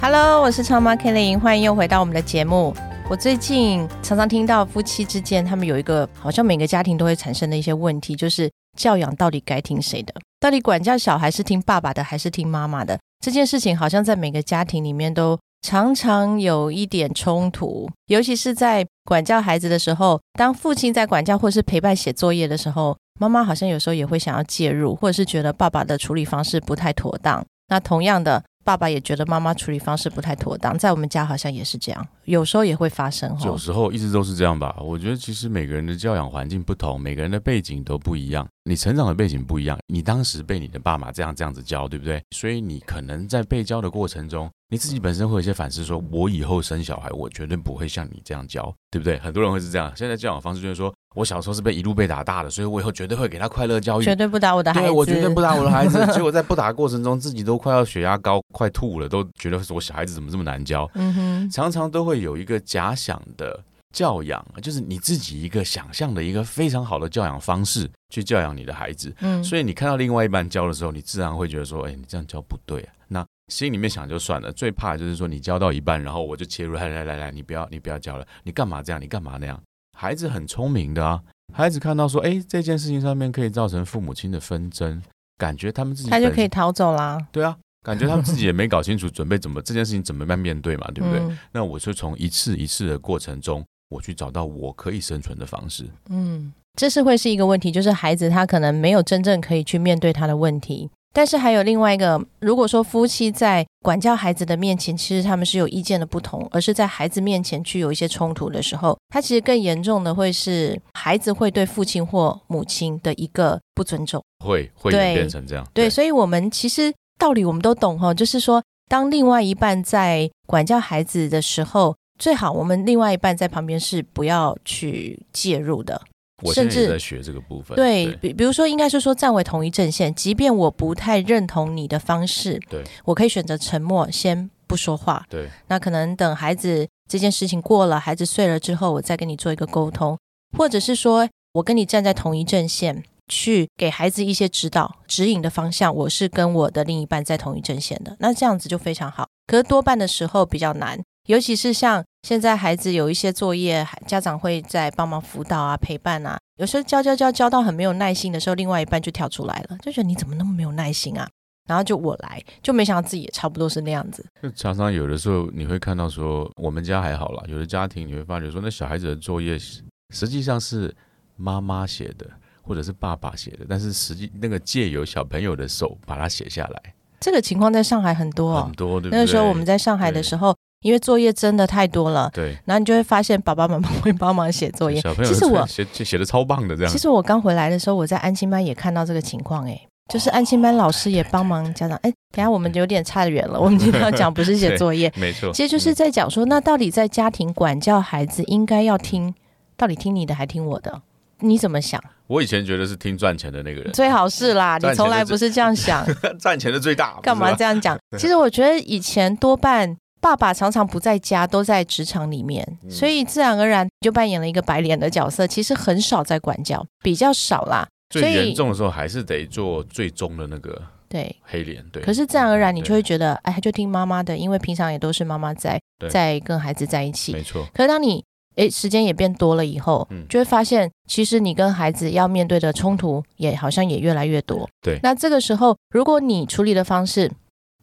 Hello，我是超妈 Kelly，欢迎又回到我们的节目。我最近常常听到夫妻之间，他们有一个好像每个家庭都会产生的一些问题，就是教养到底该听谁的？到底管教小孩是听爸爸的还是听妈妈的？这件事情好像在每个家庭里面都常常有一点冲突，尤其是在管教孩子的时候，当父亲在管教或是陪伴写作业的时候，妈妈好像有时候也会想要介入，或者是觉得爸爸的处理方式不太妥当。那同样的。爸爸也觉得妈妈处理方式不太妥当，在我们家好像也是这样，有时候也会发生。有时候一直都是这样吧。我觉得其实每个人的教养环境不同，每个人的背景都不一样，你成长的背景不一样，你当时被你的爸妈这样这样子教，对不对？所以你可能在被教的过程中，你自己本身会有一些反思，说我以后生小孩，我绝对不会像你这样教，对不对？很多人会是这样。现在教养方式就是说。我小时候是被一路被打大的，所以我以后绝对会给他快乐教育，绝对不打我的孩子。对，我绝对不打我的孩子。结果在不打的过程中，自己都快要血压高，快吐了，都觉得我小孩子怎么这么难教。嗯哼，常常都会有一个假想的教养，就是你自己一个想象的一个非常好的教养方式去教养你的孩子。嗯，所以你看到另外一半教的时候，你自然会觉得说，哎，你这样教不对啊。那心里面想就算了，最怕就是说你教到一半，然后我就切入，来来来来，你不要你不要教了，你干嘛这样？你干嘛那样？孩子很聪明的啊。孩子看到说，哎，这件事情上面可以造成父母亲的纷争，感觉他们自己他就可以逃走啦。对啊，感觉他们自己也没搞清楚准备 怎么这件事情怎么样面对嘛，对不对？嗯、那我就从一次一次的过程中，我去找到我可以生存的方式。嗯，这是会是一个问题，就是孩子他可能没有真正可以去面对他的问题。但是还有另外一个，如果说夫妻在管教孩子的面前，其实他们是有意见的不同，而是在孩子面前去有一些冲突的时候，他其实更严重的会是孩子会对父亲或母亲的一个不尊重，会会演变成这样。对，所以我们其实道理我们都懂哈，就是说，当另外一半在管教孩子的时候，最好我们另外一半在旁边是不要去介入的。我甚至在学这个部分，对比比如说，应该是说站为同一阵线，即便我不太认同你的方式，对我可以选择沉默，先不说话。对，那可能等孩子这件事情过了，孩子睡了之后，我再跟你做一个沟通，或者是说我跟你站在同一阵线，去给孩子一些指导、指引的方向。我是跟我的另一半在同一阵线的，那这样子就非常好。可是多半的时候比较难。尤其是像现在孩子有一些作业，家长会在帮忙辅导啊、陪伴啊。有时候教教教教到很没有耐心的时候，另外一半就跳出来了，就觉得你怎么那么没有耐心啊？然后就我来，就没想到自己也差不多是那样子。就常常有的时候你会看到说，我们家还好啦，有的家庭你会发觉说，那小孩子的作业实际上是妈妈写的，或者是爸爸写的，但是实际那个借由小朋友的手把它写下来。这个情况在上海很多，很多。那个时候我们在上海的时候。因为作业真的太多了，对，然后你就会发现爸爸妈妈会帮忙写作业。其实我写写的超棒的这样。其实我刚回来的时候，我在安心班也看到这个情况，哎，就是安心班老师也帮忙家长。哎，等下我们有点差远了，我们今天要讲不是写作业，没错，其实就是在讲说，那到底在家庭管教孩子，应该要听，到底听你的还听我的？你怎么想？我以前觉得是听赚钱的那个人，最好是啦，你从来不是这样想，赚钱的最大，干嘛这样讲？其实我觉得以前多半。爸爸常常不在家，都在职场里面，所以自然而然就扮演了一个白脸的角色。其实很少在管教，比较少啦。最严重的时候还是得做最终的那个对黑脸。对，可是自然而然你就会觉得，哎，就听妈妈的，因为平常也都是妈妈在在跟孩子在一起。没错。可是当你哎时间也变多了以后，就会发现，其实你跟孩子要面对的冲突也好像也越来越多。对。那这个时候，如果你处理的方式，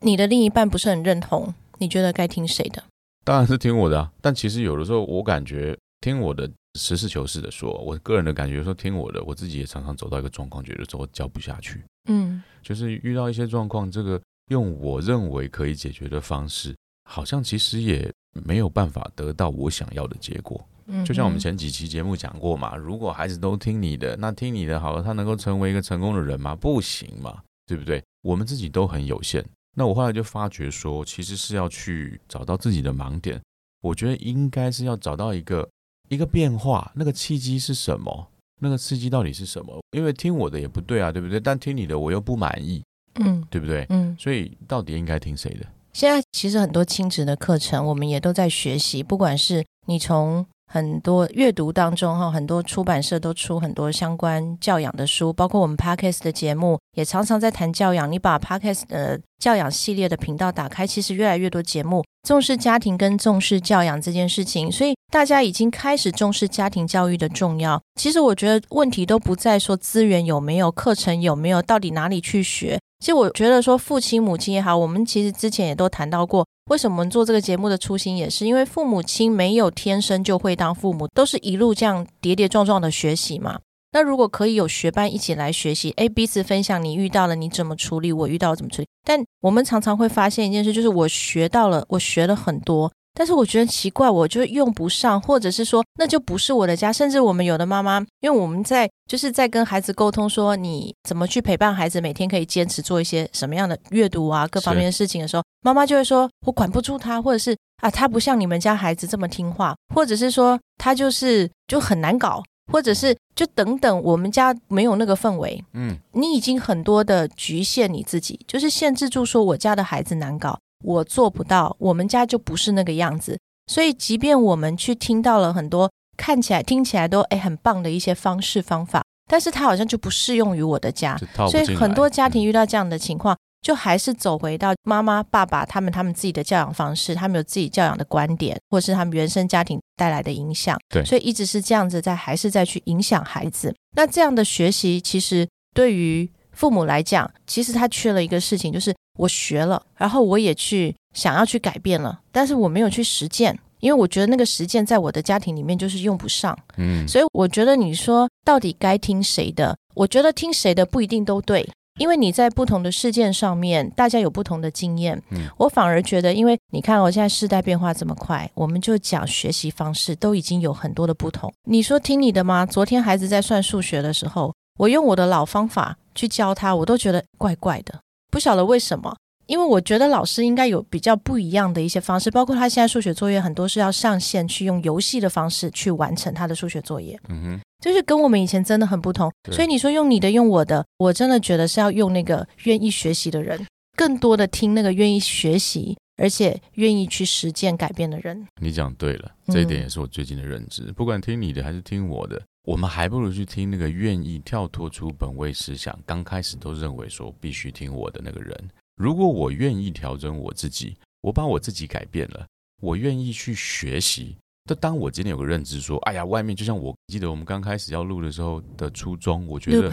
你的另一半不是很认同。你觉得该听谁的？当然是听我的啊！但其实有的时候，我感觉听我的，实事求是的说，我个人的感觉说听我的，我自己也常常走到一个状况，觉得说我教不下去。嗯，就是遇到一些状况，这个用我认为可以解决的方式，好像其实也没有办法得到我想要的结果。嗯，就像我们前几期节目讲过嘛，如果孩子都听你的，那听你的好了，他能够成为一个成功的人吗？不行嘛，对不对？我们自己都很有限。那我后来就发觉说，其实是要去找到自己的盲点。我觉得应该是要找到一个一个变化，那个契机是什么？那个刺激到底是什么？因为听我的也不对啊，对不对？但听你的我又不满意，嗯，对不对？嗯，所以到底应该听谁的？现在其实很多亲子的课程，我们也都在学习，不管是你从。很多阅读当中哈，很多出版社都出很多相关教养的书，包括我们 Podcast 的节目也常常在谈教养。你把 Podcast 的教养系列的频道打开，其实越来越多节目重视家庭跟重视教养这件事情，所以大家已经开始重视家庭教育的重要。其实我觉得问题都不在说资源有没有，课程有没有，到底哪里去学。其实我觉得说父亲母亲也好，我们其实之前也都谈到过，为什么我们做这个节目的初心也是因为父母亲没有天生就会当父母，都是一路这样跌跌撞撞的学习嘛。那如果可以有学班一起来学习，哎，彼此分享你遇到了你怎么处理，我遇到怎么处理。但我们常常会发现一件事，就是我学到了，我学了很多。但是我觉得奇怪，我就用不上，或者是说那就不是我的家。甚至我们有的妈妈，因为我们在就是在跟孩子沟通，说你怎么去陪伴孩子，每天可以坚持做一些什么样的阅读啊，各方面的事情的时候，妈妈就会说我管不住他，或者是啊他不像你们家孩子这么听话，或者是说他就是就很难搞，或者是就等等，我们家没有那个氛围。嗯，你已经很多的局限你自己，就是限制住说我家的孩子难搞。我做不到，我们家就不是那个样子。所以，即便我们去听到了很多看起来、听起来都诶很棒的一些方式方法，但是它好像就不适用于我的家。所以，很多家庭遇到这样的情况，就还是走回到妈妈、爸爸他们他们自己的教养方式，他们有自己教养的观点，或是他们原生家庭带来的影响。对，所以一直是这样子在，还是在去影响孩子。那这样的学习，其实对于父母来讲，其实他缺了一个事情，就是。我学了，然后我也去想要去改变了，但是我没有去实践，因为我觉得那个实践在我的家庭里面就是用不上。嗯，所以我觉得你说到底该听谁的？我觉得听谁的不一定都对，因为你在不同的事件上面，大家有不同的经验。嗯，我反而觉得，因为你看，我现在世代变化这么快，我们就讲学习方式都已经有很多的不同。你说听你的吗？昨天孩子在算数学的时候，我用我的老方法去教他，我都觉得怪怪的。不晓得为什么，因为我觉得老师应该有比较不一样的一些方式，包括他现在数学作业很多是要上线去用游戏的方式去完成他的数学作业，嗯哼，就是跟我们以前真的很不同。所以你说用你的用我的，我真的觉得是要用那个愿意学习的人，更多的听那个愿意学习而且愿意去实践改变的人。你讲对了，这一点也是我最近的认知。不管听你的还是听我的。我们还不如去听那个愿意跳脱出本位思想，刚开始都认为说必须听我的那个人。如果我愿意调整我自己，我把我自己改变了，我愿意去学习。但当我今天有个认知说，哎呀，外面就像我记得我们刚开始要录的时候的初衷，我觉得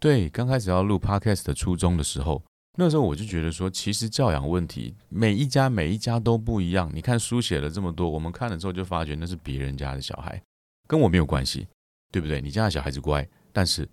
对，刚开始要录 podcast 的初衷的时候，那时候我就觉得说，其实教养问题每一家每一家都不一样。你看书写了这么多，我们看了之后就发觉那是别人家的小孩，跟我没有关系。对不对？你家的小孩子乖，但是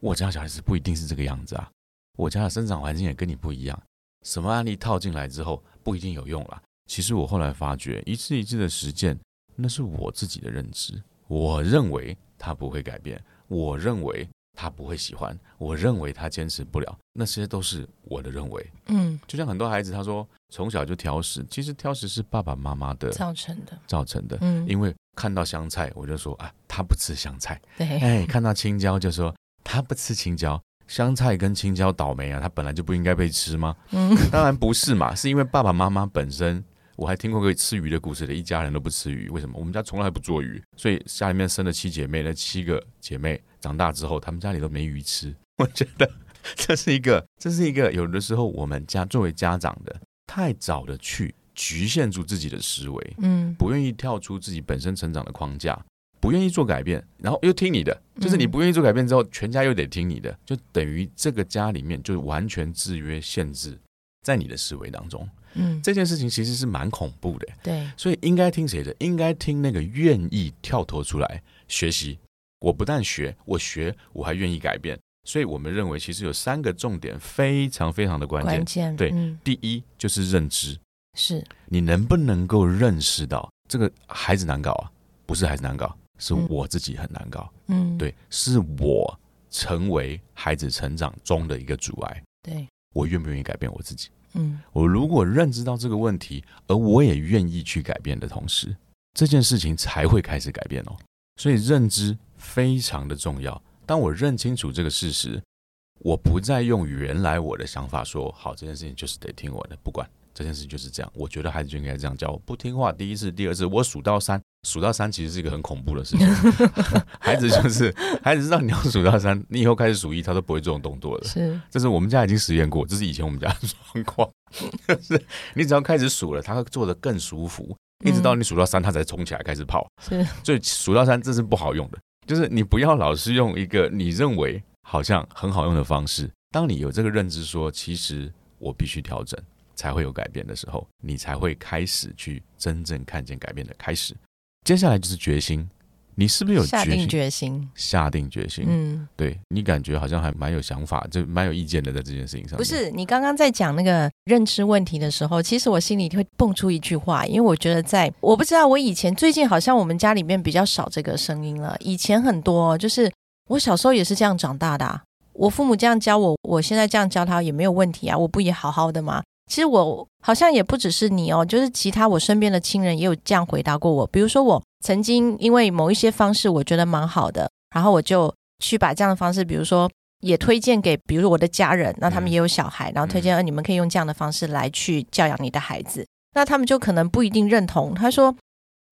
我家小孩子不一定是这个样子啊。我家的生长环境也跟你不一样。什么案例套进来之后不一定有用了。其实我后来发觉，一次一次的实践，那是我自己的认知。我认为它不会改变，我认为他不会喜欢，我认为他坚持不了，那些都是我的认为。嗯，就像很多孩子他说从小就挑食，其实挑食是爸爸妈妈的造成的，造成的。嗯，因为。看到香菜，我就说啊，他不吃香菜。对，哎，看到青椒就说他不吃青椒。香菜跟青椒倒霉啊，他本来就不应该被吃吗？嗯，当然不是嘛，是因为爸爸妈妈本身，我还听过个吃鱼的故事的，一家人都不吃鱼，为什么？我们家从来不做鱼，所以家里面生了七姐妹，那七个姐妹长大之后，他们家里都没鱼吃。我觉得这是一个，这是一个有的时候我们家作为家长的太早的去。局限住自己的思维，嗯，不愿意跳出自己本身成长的框架，不愿意做改变，然后又听你的，就是你不愿意做改变之后，全家又得听你的，就等于这个家里面就完全制约限制在你的思维当中，嗯，这件事情其实是蛮恐怖的，对，所以应该听谁的？应该听那个愿意跳脱出来学习。我不但学，我学我还愿意改变，所以我们认为其实有三个重点非常非常的关键，关键对，第一就是认知。是你能不能够认识到这个孩子难搞啊？不是孩子难搞，是我自己很难搞。嗯，对，是我成为孩子成长中的一个阻碍。对，我愿不愿意改变我自己？嗯，我如果认知到这个问题，而我也愿意去改变的同时，这件事情才会开始改变哦。所以认知非常的重要。当我认清楚这个事实，我不再用原来我的想法说好这件事情就是得听我的，不管这件事情就是这样。我觉得孩子就应该这样教，不听话。第一次、第二次，我数到三，数到三其实是一个很恐怖的事情。孩子就是孩子知道你要数到三，你以后开始数一，他都不会这种动作的。是，这是我们家已经实验过，这是以前我们家的 状况。是，你只要开始数了，他会做的更舒服。一直到你数到三，他才冲起来开始跑。是，所以数到三这是不好用的。就是你不要老是用一个你认为好像很好用的方式。当你有这个认知，说其实我必须调整才会有改变的时候，你才会开始去真正看见改变的开始。接下来就是决心。你是不是有下定决心？下定决心，嗯，对你感觉好像还蛮有想法，就蛮有意见的，在这件事情上。不是你刚刚在讲那个认知问题的时候，其实我心里会蹦出一句话，因为我觉得在我不知道我以前最近好像我们家里面比较少这个声音了，以前很多，就是我小时候也是这样长大的，啊我父母这样教我，我现在这样教他也没有问题啊，我不也好好的吗？其实我好像也不只是你哦，就是其他我身边的亲人也有这样回答过我。比如说，我曾经因为某一些方式我觉得蛮好的，然后我就去把这样的方式，比如说也推荐给，比如说我的家人，那他们也有小孩，然后推荐呃你们可以用这样的方式来去教养你的孩子。那他们就可能不一定认同。他说：“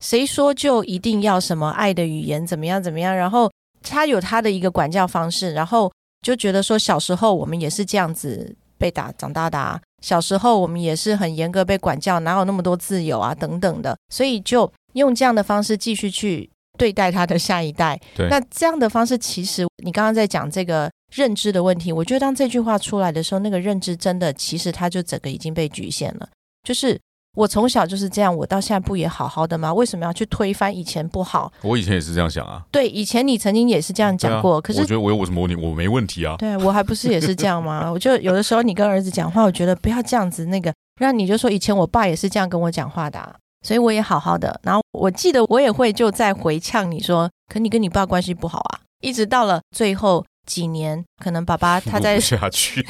谁说就一定要什么爱的语言怎么样怎么样？”然后他有他的一个管教方式，然后就觉得说小时候我们也是这样子被打长大的。小时候我们也是很严格被管教，哪有那么多自由啊等等的，所以就用这样的方式继续去对待他的下一代。对，那这样的方式其实你刚刚在讲这个认知的问题，我觉得当这句话出来的时候，那个认知真的其实它就整个已经被局限了，就是。我从小就是这样，我到现在不也好好的吗？为什么要去推翻以前不好？我以前也是这样想啊。对，以前你曾经也是这样讲过。可是我觉得我有我什么问题？我没问题啊。对，我还不是也是这样吗？我就有的时候你跟儿子讲话，我觉得不要这样子。那个，让你就说以前我爸也是这样跟我讲话的，所以我也好好的。然后我记得我也会就在回呛你说，可你跟你爸关系不好啊。一直到了最后几年，可能爸爸他在 下去。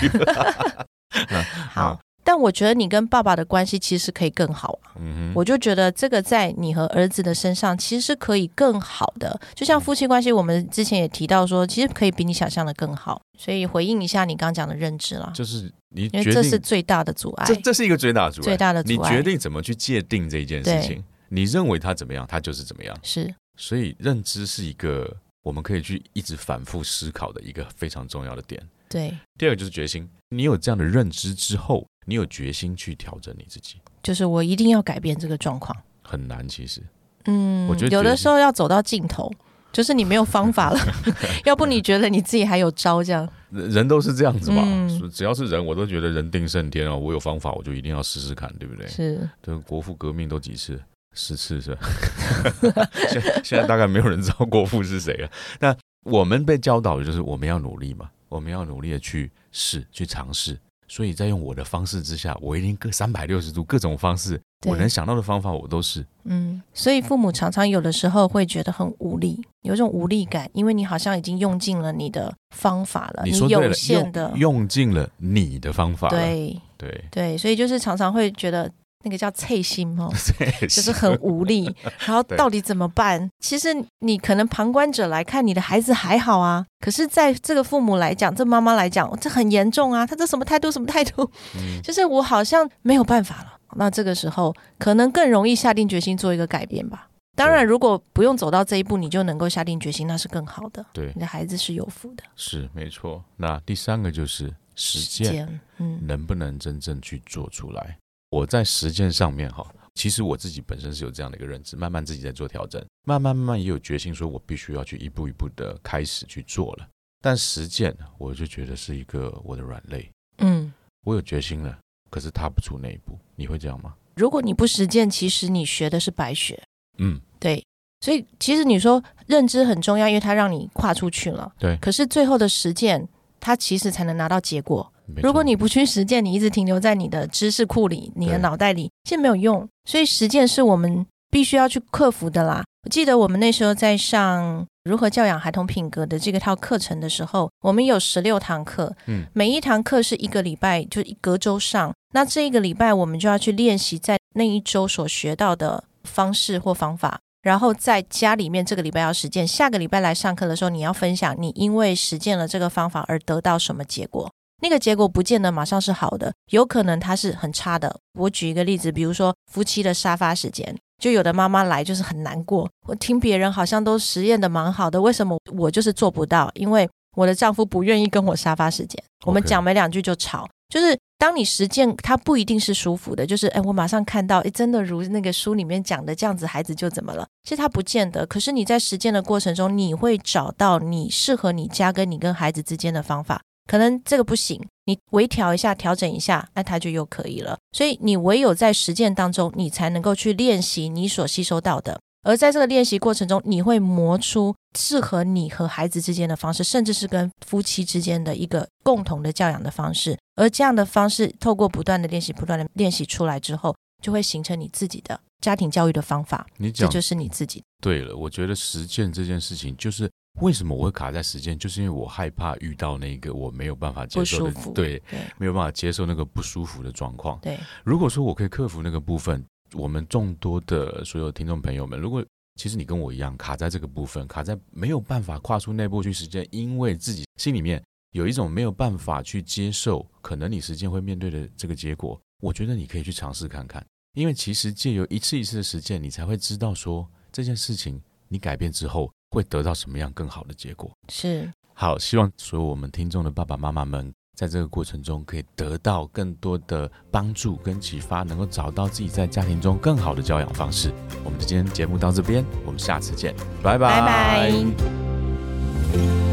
好。但我觉得你跟爸爸的关系其实可以更好啊，我就觉得这个在你和儿子的身上其实是可以更好的。就像夫妻关系，我们之前也提到说，其实可以比你想象的更好。所以回应一下你刚刚讲的认知了，就是你因为这是最大的阻碍，这这是一个最大的阻碍，最大的阻碍。你决定怎么去界定这一件事情，你认为他怎么样，他就是怎么样。是，所以认知是一个我们可以去一直反复思考的一个非常重要的点。对，第二个就是决心。你有这样的认知之后。你有决心去调整你自己，就是我一定要改变这个状况，很难。其实，嗯，我觉得有的时候要走到尽头，就是你没有方法了，要不你觉得你自己还有招？这样人都是这样子吧？只要是人，我都觉得人定胜天啊！我有方法，我就一定要试试看，对不对？是，对，国父革命都几次，十次是吧？现现在大概没有人知道国父是谁了。那我们被教导的就是我们要努力嘛，我们要努力的去试，去尝试。所以在用我的方式之下，我一定各三百六十度各种方式，我能想到的方法我都是。嗯，所以父母常常有的时候会觉得很无力，有一种无力感，因为你好像已经用尽了你的方法了，你有限的用尽了你的方法。对对对，所以就是常常会觉得。那个叫脆心哦，就是很无力。然后到底怎么办？其实你可能旁观者来看，你的孩子还好啊。可是在这个父母来讲，这妈妈来讲，这很严重啊。他这什么态度？什么态度？就是我好像没有办法了。那这个时候可能更容易下定决心做一个改变吧。当然，如果不用走到这一步，你就能够下定决心，那是更好的。对，你的孩子是有福的。是没错。那第三个就是实践，嗯，能不能真正去做出来？我在实践上面哈，其实我自己本身是有这样的一个认知，慢慢自己在做调整，慢慢慢慢也有决心，说我必须要去一步一步的开始去做了。但实践，我就觉得是一个我的软肋。嗯，我有决心了，可是踏不出那一步。你会这样吗？如果你不实践，其实你学的是白学。嗯，对。所以其实你说认知很重要，因为它让你跨出去了。对。可是最后的实践，它其实才能拿到结果。如果你不去实践，你一直停留在你的知识库里、你的脑袋里，其实没有用。所以实践是我们必须要去克服的啦。我记得我们那时候在上如何教养孩童品格的这个套课程的时候，我们有十六堂课，嗯，每一堂课是一个礼拜，就隔周上。那这一个礼拜，我们就要去练习在那一周所学到的方式或方法，然后在家里面这个礼拜要实践。下个礼拜来上课的时候，你要分享你因为实践了这个方法而得到什么结果。那个结果不见得马上是好的，有可能它是很差的。我举一个例子，比如说夫妻的沙发时间。就有的妈妈来就是很难过，我听别人好像都实验的蛮好的，为什么我就是做不到？因为我的丈夫不愿意跟我沙发时间，我们讲没两句就吵。就是当你实践，它不一定是舒服的。就是哎，我马上看到，哎，真的如那个书里面讲的这样子，孩子就怎么了？其实他不见得。可是你在实践的过程中，你会找到你适合你家跟你跟孩子之间的方法。可能这个不行，你微调一下，调整一下，那它就又可以了。所以你唯有在实践当中，你才能够去练习你所吸收到的。而在这个练习过程中，你会磨出适合你和孩子之间的方式，甚至是跟夫妻之间的一个共同的教养的方式。而这样的方式，透过不断的练习，不断的练习出来之后，就会形成你自己的家庭教育的方法。你讲，这就是你自己。对了，我觉得实践这件事情就是。为什么我会卡在时间？就是因为我害怕遇到那个我没有办法接受的，对，没有办法接受那个不舒服的状况。对，如果说我可以克服那个部分，我们众多的所有听众朋友们，如果其实你跟我一样卡在这个部分，卡在没有办法跨出那步去实践，因为自己心里面有一种没有办法去接受，可能你实践会面对的这个结果，我觉得你可以去尝试看看，因为其实借由一次一次的实践，你才会知道说这件事情你改变之后。会得到什么样更好的结果？是好，希望所有我们听众的爸爸妈妈们，在这个过程中可以得到更多的帮助跟启发，能够找到自己在家庭中更好的教养方式。我们的今天节目到这边，我们下次见，拜拜拜拜。